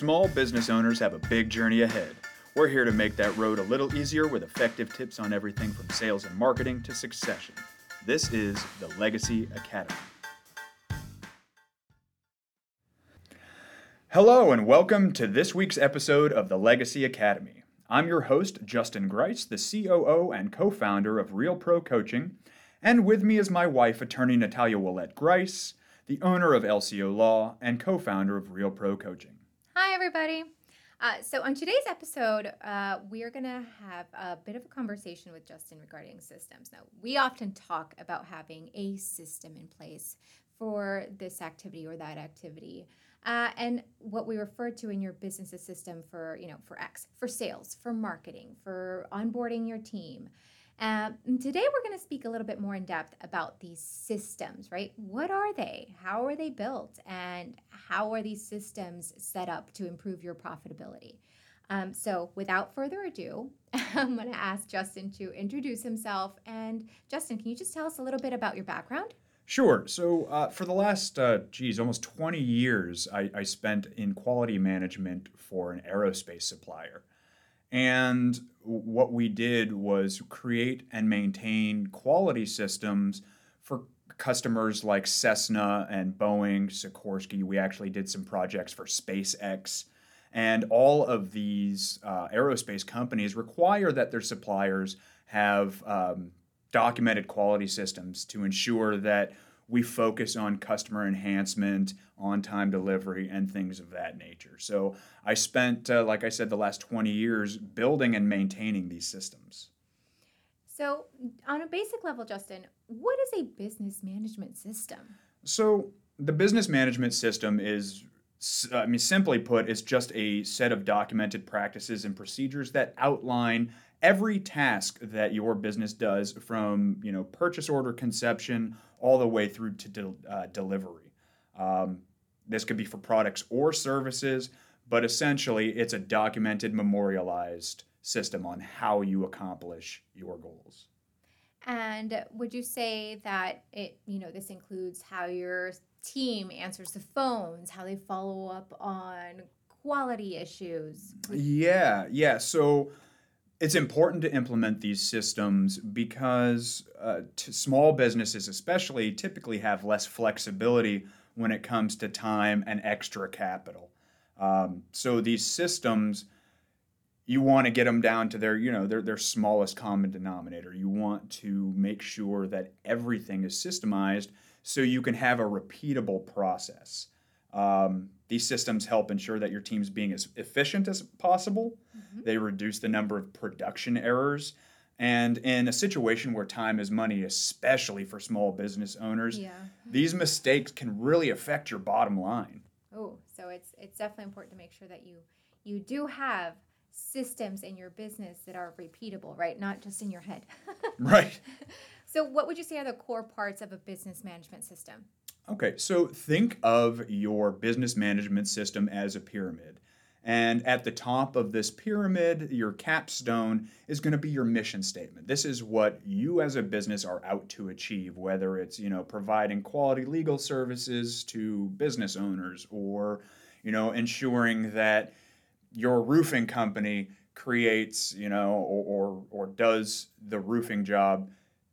Small business owners have a big journey ahead. We're here to make that road a little easier with effective tips on everything from sales and marketing to succession. This is the Legacy Academy. Hello, and welcome to this week's episode of the Legacy Academy. I'm your host, Justin Grice, the COO and co founder of Real Pro Coaching, and with me is my wife, attorney Natalia Willette Grice, the owner of LCO Law and co founder of Real Pro Coaching. Hi, everybody. Uh, so, on today's episode, uh, we are going to have a bit of a conversation with Justin regarding systems. Now, we often talk about having a system in place for this activity or that activity. Uh, and what we refer to in your business system for, you know, for X, for sales, for marketing, for onboarding your team. Um, today, we're going to speak a little bit more in depth about these systems, right? What are they? How are they built? And how are these systems set up to improve your profitability? Um, so, without further ado, I'm going to ask Justin to introduce himself. And, Justin, can you just tell us a little bit about your background? Sure. So, uh, for the last, uh, geez, almost 20 years, I, I spent in quality management for an aerospace supplier. And what we did was create and maintain quality systems for customers like Cessna and Boeing, Sikorsky. We actually did some projects for SpaceX. And all of these uh, aerospace companies require that their suppliers have um, documented quality systems to ensure that we focus on customer enhancement, on time delivery, and things of that nature. So I spent, uh, like I said, the last 20 years building and maintaining these systems. So, on a basic level, Justin, what is a business management system? So, the business management system is I mean, simply put, it's just a set of documented practices and procedures that outline every task that your business does from you know purchase order conception all the way through to de- uh, delivery. Um, this could be for products or services, but essentially it's a documented, memorialized system on how you accomplish your goals. And would you say that it, you know, this includes how your team answers the phones, how they follow up on quality issues? Yeah, yeah. So it's important to implement these systems because uh, small businesses, especially, typically have less flexibility when it comes to time and extra capital. Um, so these systems, you want to get them down to their, you know, their, their smallest common denominator. You want to make sure that everything is systemized so you can have a repeatable process. Um, these systems help ensure that your team's being as efficient as possible. Mm-hmm. They reduce the number of production errors. And in a situation where time is money, especially for small business owners, yeah. these mistakes can really affect your bottom line. Oh, so it's it's definitely important to make sure that you you do have systems in your business that are repeatable, right? Not just in your head. right. So, what would you say are the core parts of a business management system? Okay, so think of your business management system as a pyramid. And at the top of this pyramid, your capstone is going to be your mission statement. This is what you as a business are out to achieve, whether it's, you know, providing quality legal services to business owners or, you know, ensuring that your roofing company creates, you know, or, or, or does the roofing job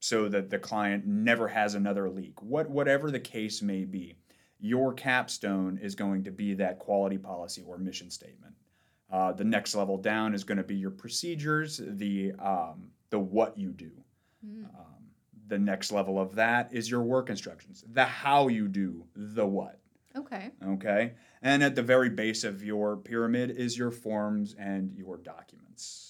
so that the client never has another leak. What, whatever the case may be, your capstone is going to be that quality policy or mission statement. Uh, the next level down is going to be your procedures, the um, the what you do. Mm. Um, the next level of that is your work instructions, the how you do the what. Okay. Okay. And at the very base of your pyramid is your forms and your documents.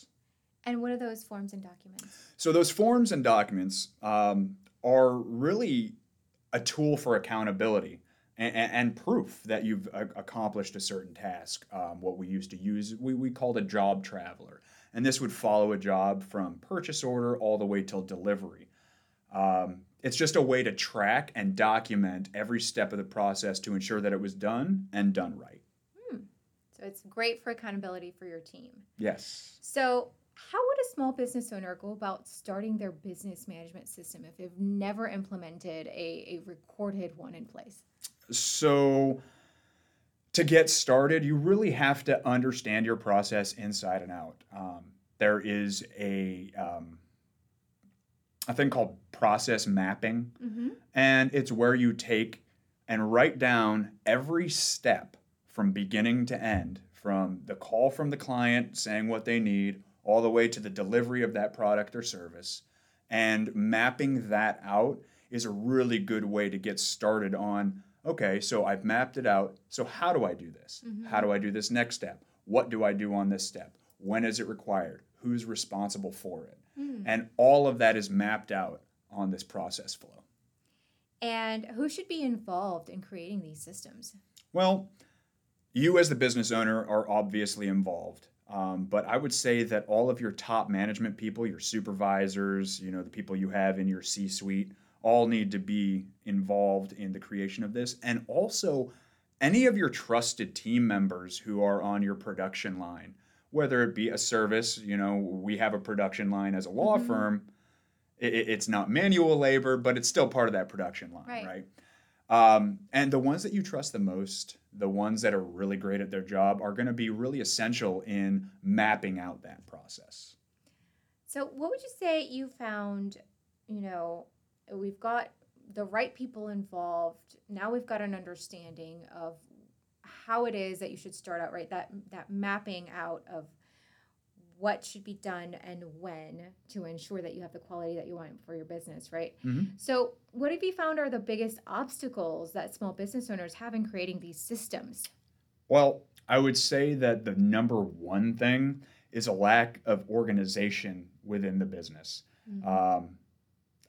And what are those forms and documents? So, those forms and documents um, are really a tool for accountability and, and proof that you've accomplished a certain task. Um, what we used to use, we, we called a job traveler. And this would follow a job from purchase order all the way till delivery. Um, it's just a way to track and document every step of the process to ensure that it was done and done right. Hmm. So it's great for accountability for your team. Yes. So how would a small business owner go about starting their business management system if they've never implemented a, a recorded one in place? So, to get started, you really have to understand your process inside and out. Um, there is a um, a thing called process mapping, Mm-hmm. and it's where you take and write down every step from beginning to end, from the call from the client saying what they need, all the way to the delivery of that product or service. And mapping that out is a really good way to get started on okay, so I've mapped it out. So, how do I do this? Mhm. How do I do this next step? What do I do on this step? When is it required? Who's responsible for it? Mm. And all of that is mapped out on this process flow. And who should be involved in creating these systems? Well, you as the business owner are obviously involved. Um, but I would say that all of your top management people, your supervisors, you know, the people you have in your C suite, all need to be involved in the creation of this. And also, any of your trusted team members who are on your production line, whether it be a service, you know, we have a production line as a law Mhm. firm. It- it's not manual labor, but it's still part of that production line, Right. right? Um, and the ones that you trust the most, the ones that are really great at their job, are going to be really essential in mapping out that process. So, what would you say you found? You know, we've got the right people involved. Now we've got an understanding of how it is that you should start out. Right, that that mapping out of what should be done and when to ensure that you have the quality that you want for your business. Right. Mhm. So, what have you found are the biggest obstacles that small business owners have in creating these systems? Well, I would say that the number one thing is a lack of organization within the business. Um,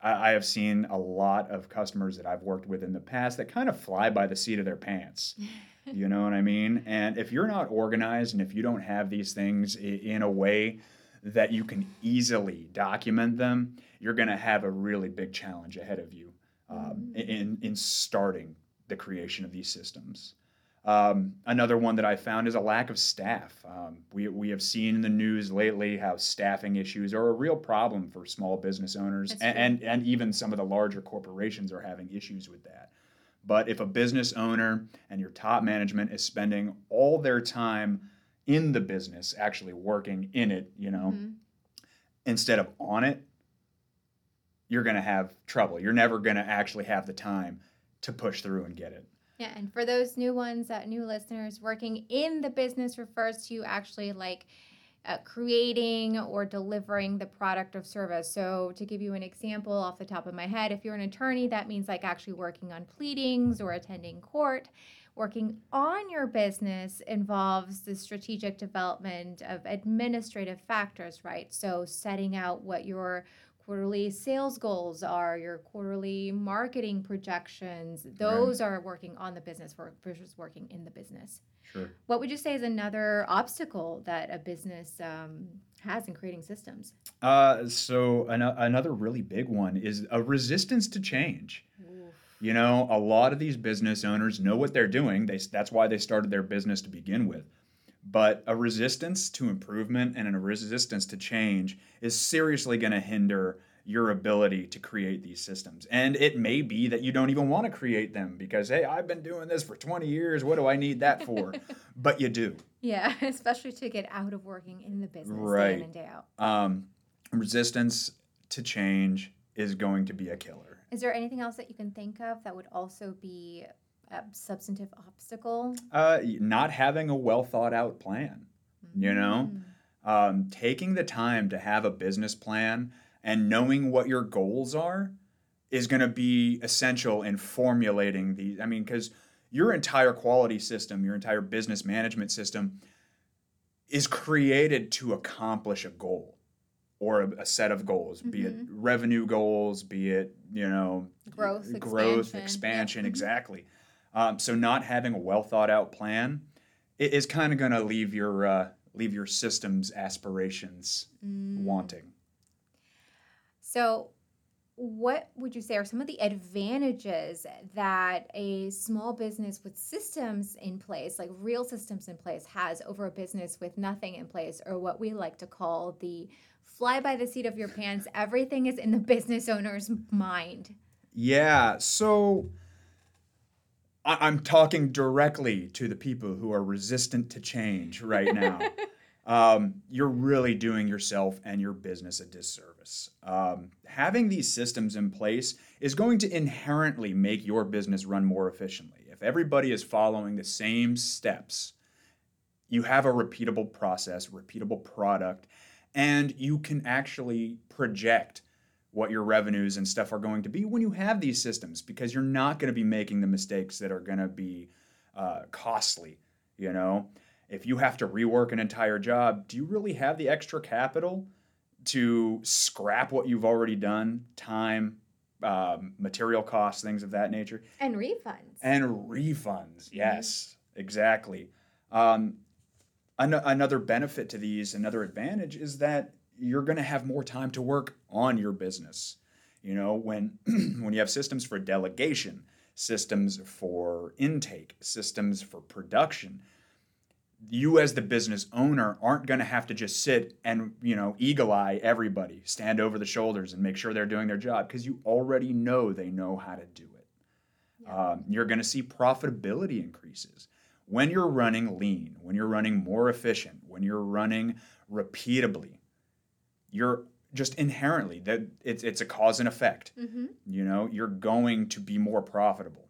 I, I have seen a lot of customers that I've worked with in the past that kind of fly by the seat of their pants. You know what I mean? And if you're not organized and if you don't have these things in a way that you can easily document them, you're going to have a really big challenge ahead of you um, Mm. in, in starting the creation of these systems. Um, another one that I found is a lack of staff. Um, we, we have seen in the news lately how staffing issues are a real problem for small business owners, and, and, and even some of the larger corporations are having issues with that. But if a business owner and your top management is spending all their time in the business, actually working in it, you know, Mhm. instead of on it, you're going to have trouble. You're never going to actually have the time to push through and get it. Yeah, and for those new ones, that new listeners, working in the business refers to actually like uh, creating or delivering the product or service. So, to give you an example off the top of my head, if you're an attorney, that means like actually working on pleadings or attending court. Working on your business involves the strategic development of administrative factors, right? So, setting out what your quarterly sales goals are, your quarterly marketing projections. Those are working on the business versus working in the business. Sure. What would you say is another obstacle that a business um, has in creating systems? Uh, so an- another really big one is a resistance to change. You know, a lot of these business owners know what they're doing. They, that's why they started their business to begin with. But a resistance to improvement and a resistance to change is seriously going to hinder your ability to create these systems. And it may be that you don't even want to create them because, hey, I've been doing this for 20 years. What do I need that for? but you do. Yeah, especially to get out of working in the business day Right. in and day out. Um, resistance to change is going to be a killer. Is there anything else that you can think of that would also be substantive obstacle? Uh, not having a well thought out plan. You know? Mm. um, taking the time to have a business plan and knowing what your goals are is going to be essential in formulating these. I mean, because your entire quality system, your entire business management system is created to accomplish a goal or a, a set of goals, be it revenue goals, be it, you know, Growth, growth, expansion. expansion, Yep. Mhm. exactly. Um, so not having a well thought out plan is kind of going to leave your uh, leave your system's aspirations Mm. wanting. So, what would you say are some of the advantages that a small business with systems in place, like real systems in place, has over a business with nothing in place, or what we like to call the fly by the seat of your pants? Everything is in the business owner's mind. Yeah. So I- I'm talking directly to the people who are resistant to change right now. um, you're really doing yourself and your business a disservice. Um, having these systems in place is going to inherently make your business run more efficiently. If everybody is following the same steps, you have a repeatable process, repeatable product, and you can actually project what your revenues and stuff are going to be when you have these systems because you're not going to be making the mistakes that are going to be uh, costly you know? If you have to rework an entire job do you really have the extra capital to scrap what you've already done? Time um, material costs things of that nature? And refunds. And refunds yes mm-hmm. exactly. Um, an- another benefit to these another advantage is that you're going to have more time to work on your business. You know, when when you have systems for delegation, systems for intake, systems for production, you as the business owner aren't going to have to just sit and you know eagle eye everybody stand over the shoulders and make sure they're doing their job because you already know they know how to do it yeah. um, you're going to see profitability increases when you're running lean when you're running more efficient when you're running repeatably you're just inherently that it's it's a cause and effect. Mm-hmm. You know, you're going to be more profitable.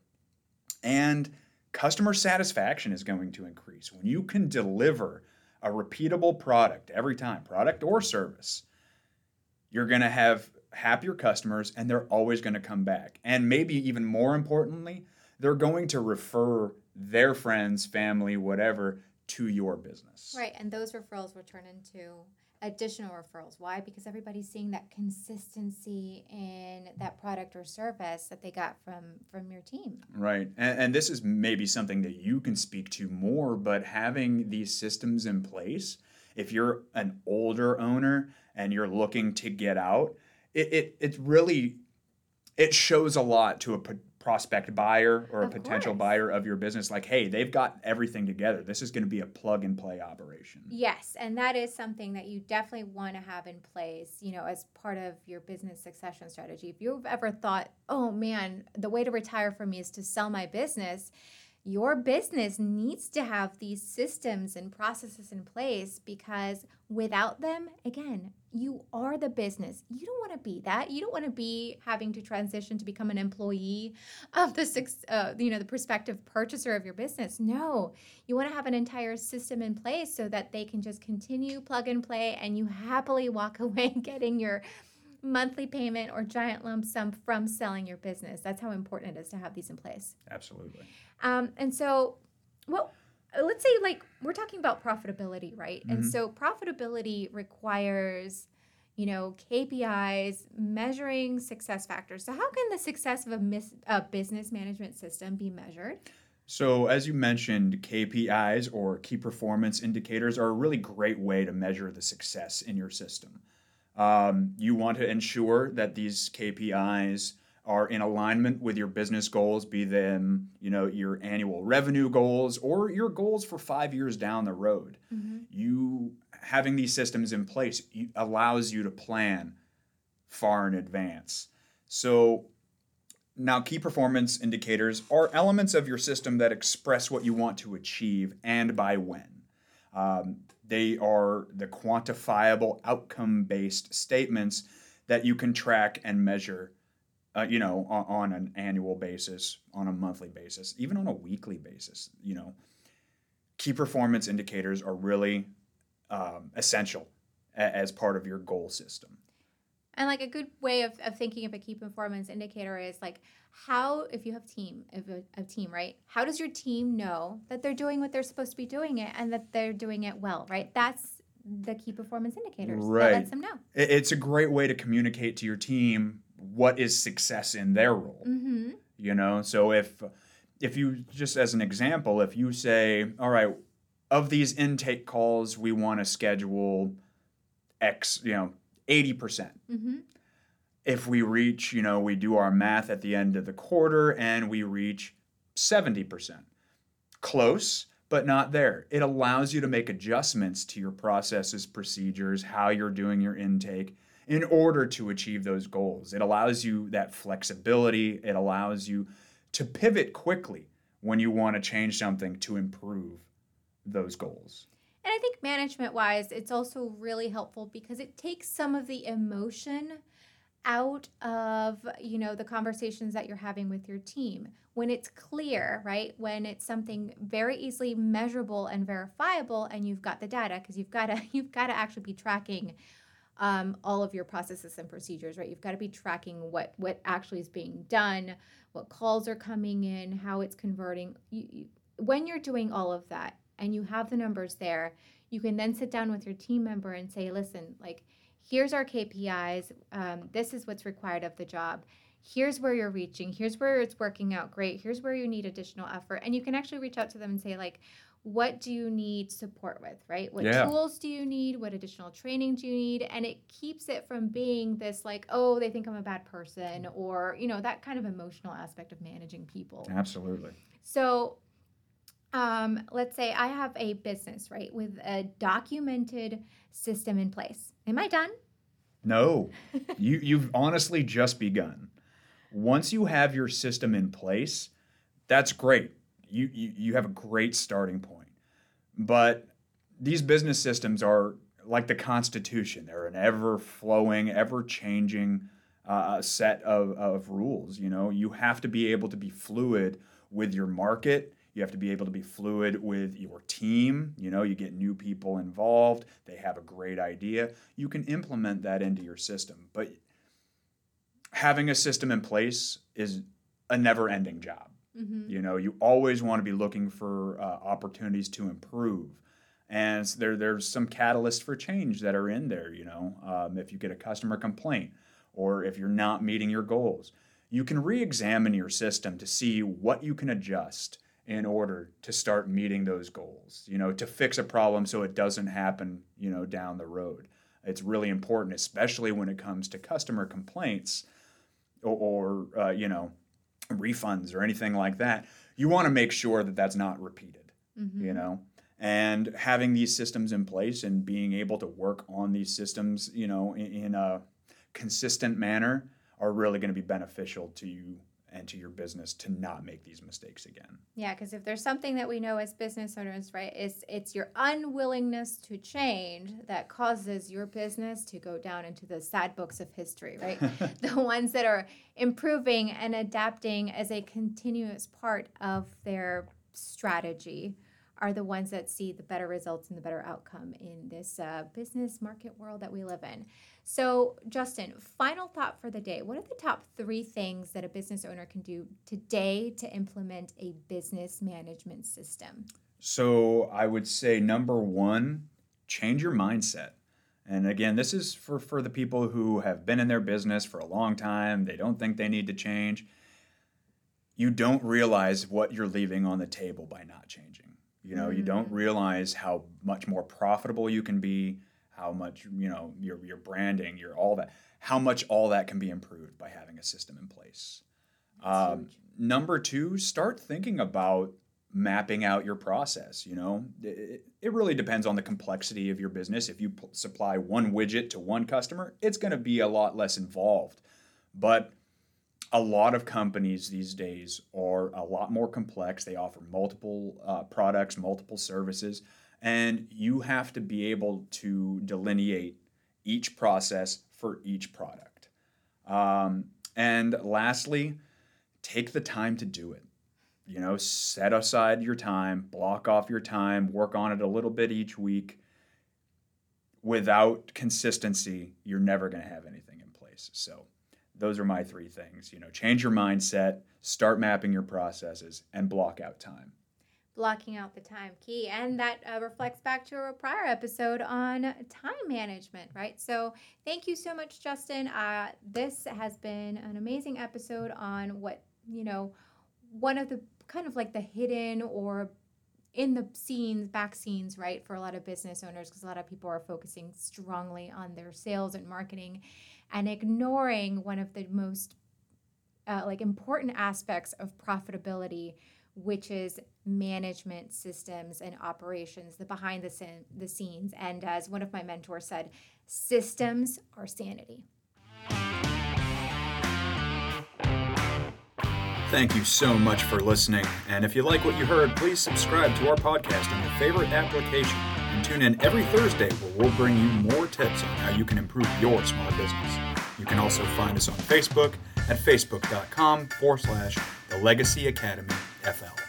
And customer satisfaction is going to increase when you can deliver a repeatable product every time, product or service. You're going to have happier customers and they're always going to come back. And maybe even more importantly, they're going to refer their friends, family, whatever to your business. Right, and those referrals will turn into additional referrals. Why? Because everybody's seeing that consistency in that product or service that they got from from your team. Right, and, and this is maybe something that you can speak to more. But having these systems in place, if you're an older owner and you're looking to get out, it it, it really it shows a lot to a prospect buyer or a of potential course. buyer of your business like hey they've got everything together. This is going to be a plug and play operation. Yes and that is something that you definitely want to have in place you know as part of your business succession strategy. If you've ever thought oh man the way to retire for me is to sell my business your business needs to have these systems and processes in place because without them, again, you are the business. You don't want to be that. You don't want to be having to transition to become an employee of the uh, you know the prospective purchaser of your business. No, you want to have an entire system in place so that they can just continue plug and play, and you happily walk away getting your monthly payment or giant lump sum from selling your business. That's how important it is to have these in place. Absolutely. Um, and so, well, let's say like we're talking about profitability, right? Mm-hmm. And so profitability requires you know KPIs, measuring success factors. So how can the success of a, mis- a business management system be measured? So, as you mentioned, KPIs or key performance indicators are a really great way to measure the success in your system. Um, you want to ensure that these KPIs are in alignment with your business goals, be them, you know, your annual revenue goals or your goals for five years down the road. Mm-hmm. You having these systems in place allows you to plan far in advance. So now key performance indicators are elements of your system that express what you want to achieve and by when. Um, they are the quantifiable outcome based statements that you can track and measure uh, you know, on, on, an annual basis, on a monthly basis, even on a weekly basis. You know, key performance indicators are really um, essential a, as part of your goal system. And like a good way of, of thinking of a key performance indicator is like how if you have team if a, a team right? How does your team know that they're doing what they're supposed to be doing it and that they're doing it well right? That's the key performance indicators. Right. that lets them know. It's a great way to communicate to your team what is success in their role. Mm-hmm. You know, so if if you just as an example, if you say, all right, of these intake calls, we want to schedule X, you know, 80%. percent mm-hmm. If we reach, you know, we do our math at the end of the quarter and we reach 70%. Close, but not there. It allows you to make adjustments to your processes, procedures, how you're doing your intake in order to achieve those goals. It allows you that flexibility, it allows you to pivot quickly when you want to change something to improve those goals. And I think management wise, it's also really helpful because it takes some of the emotion out of you know the conversations that you're having with your team. When it's clear right? When it's something very easily measurable and verifiable and you've got the data because you've got to you've got to actually be tracking um, all of your processes and procedures right? You've got to be tracking what what actually is being done what calls are coming in how it's converting. You, you, when you're doing all of that and you have the numbers there you can then sit down with your team member and say listen like here's our KPIs. Um, this is what's required of the job. Here's where you're reaching. Here's where it's working out great. Here's where you need additional effort. And you can actually reach out to them and say, like, what do you need support with, right? What yeah. tools do you need? What additional training do you need? And it keeps it from being this, like, oh, they think I'm a bad person, or, you know, that kind of emotional aspect of managing people. Absolutely. So, um, let's say I have a business, right, with a documented system in place. Am I done? No, you you've honestly just begun. Once you have your system in place, that's great. You, you you have a great starting point. But these business systems are like the Constitution. They're an ever flowing, ever changing uh, set of, of rules. You know, you have to be able to be fluid with your market you have to be able to be fluid with your team. You know, you get new people involved, they have a great idea. You can implement that into your system. But having a system in place is a never ending job. Mm-hmm. You know, you always want to be looking for uh, opportunities to improve. And there, there's some catalysts for change that are in there. You know, um, if you get a customer complaint or if you're not meeting your goals, you can re examine your system to see what you can adjust in order to start meeting those goals, you know, to fix a problem so it doesn't happen, you know, down the road. It's really important, especially when it comes to customer complaints or, or uh, you know, refunds or anything like that. You want to make sure that that's not repeated, mm-hmm. you know, and having these systems in place and being able to work on these systems, you know, in, in a consistent manner are really going to be beneficial to you and to your business to not make these mistakes again. Yeah, because if there's something that we know as business owners, right, is it's your unwillingness to change that causes your business to go down into the sad books of history, right? the ones that are improving and adapting as a continuous part of their strategy are the ones that see the better results and the better outcome in this uh, business market world that we live in. So, Justin, final thought for the day. What are the top three things that a business owner can do today to implement a business management system? So, I would say number one, change your mindset. And again, this is for, for the people who have been in their business for a long time, they don't think they need to change. You don't realize what you're leaving on the table by not changing. You know, mm-hmm. you don't mm. realize how much more profitable you can be, how much, you know, your your branding, your all that, how much all that can be improved by having a system in place. Um, number two, start thinking about mapping out your process. You know, it, it really depends on the complexity of your business. If you p- supply one widget to one customer, it's going to be a lot less involved. But a lot of companies these days are a lot more complex. They offer multiple uh, products, multiple services, and you have to be able to delineate each process for each product. Um, and lastly, take the time to do it. You know, set aside your time, block off your time, work on it a little bit each week. Without consistency, you're never going to have anything in place. So, those are my three things. You know, change your mindset, start mapping your processes, and block out time. Blocking out the time key, and that uh, reflects back to a prior episode on time management, right? So, thank you so much, Justin. Uh, this has been an amazing episode on what you know, one of the kind of like the hidden or in the scenes, back scenes, right, for a lot of business owners, because a lot of people are focusing strongly on their sales and marketing and ignoring one of the most uh, like important aspects of profitability which is management systems and operations the behind the, scene, the scenes. And as one of my mentors said systems are sanity. Thank you so much for listening. And if you like what you heard, please subscribe to our podcast on your favorite application tune in every Thursday where we'll bring you more tips on how you can improve your small business. You can also find us on Facebook at facebook.com forward slash the Legacy Academy FL.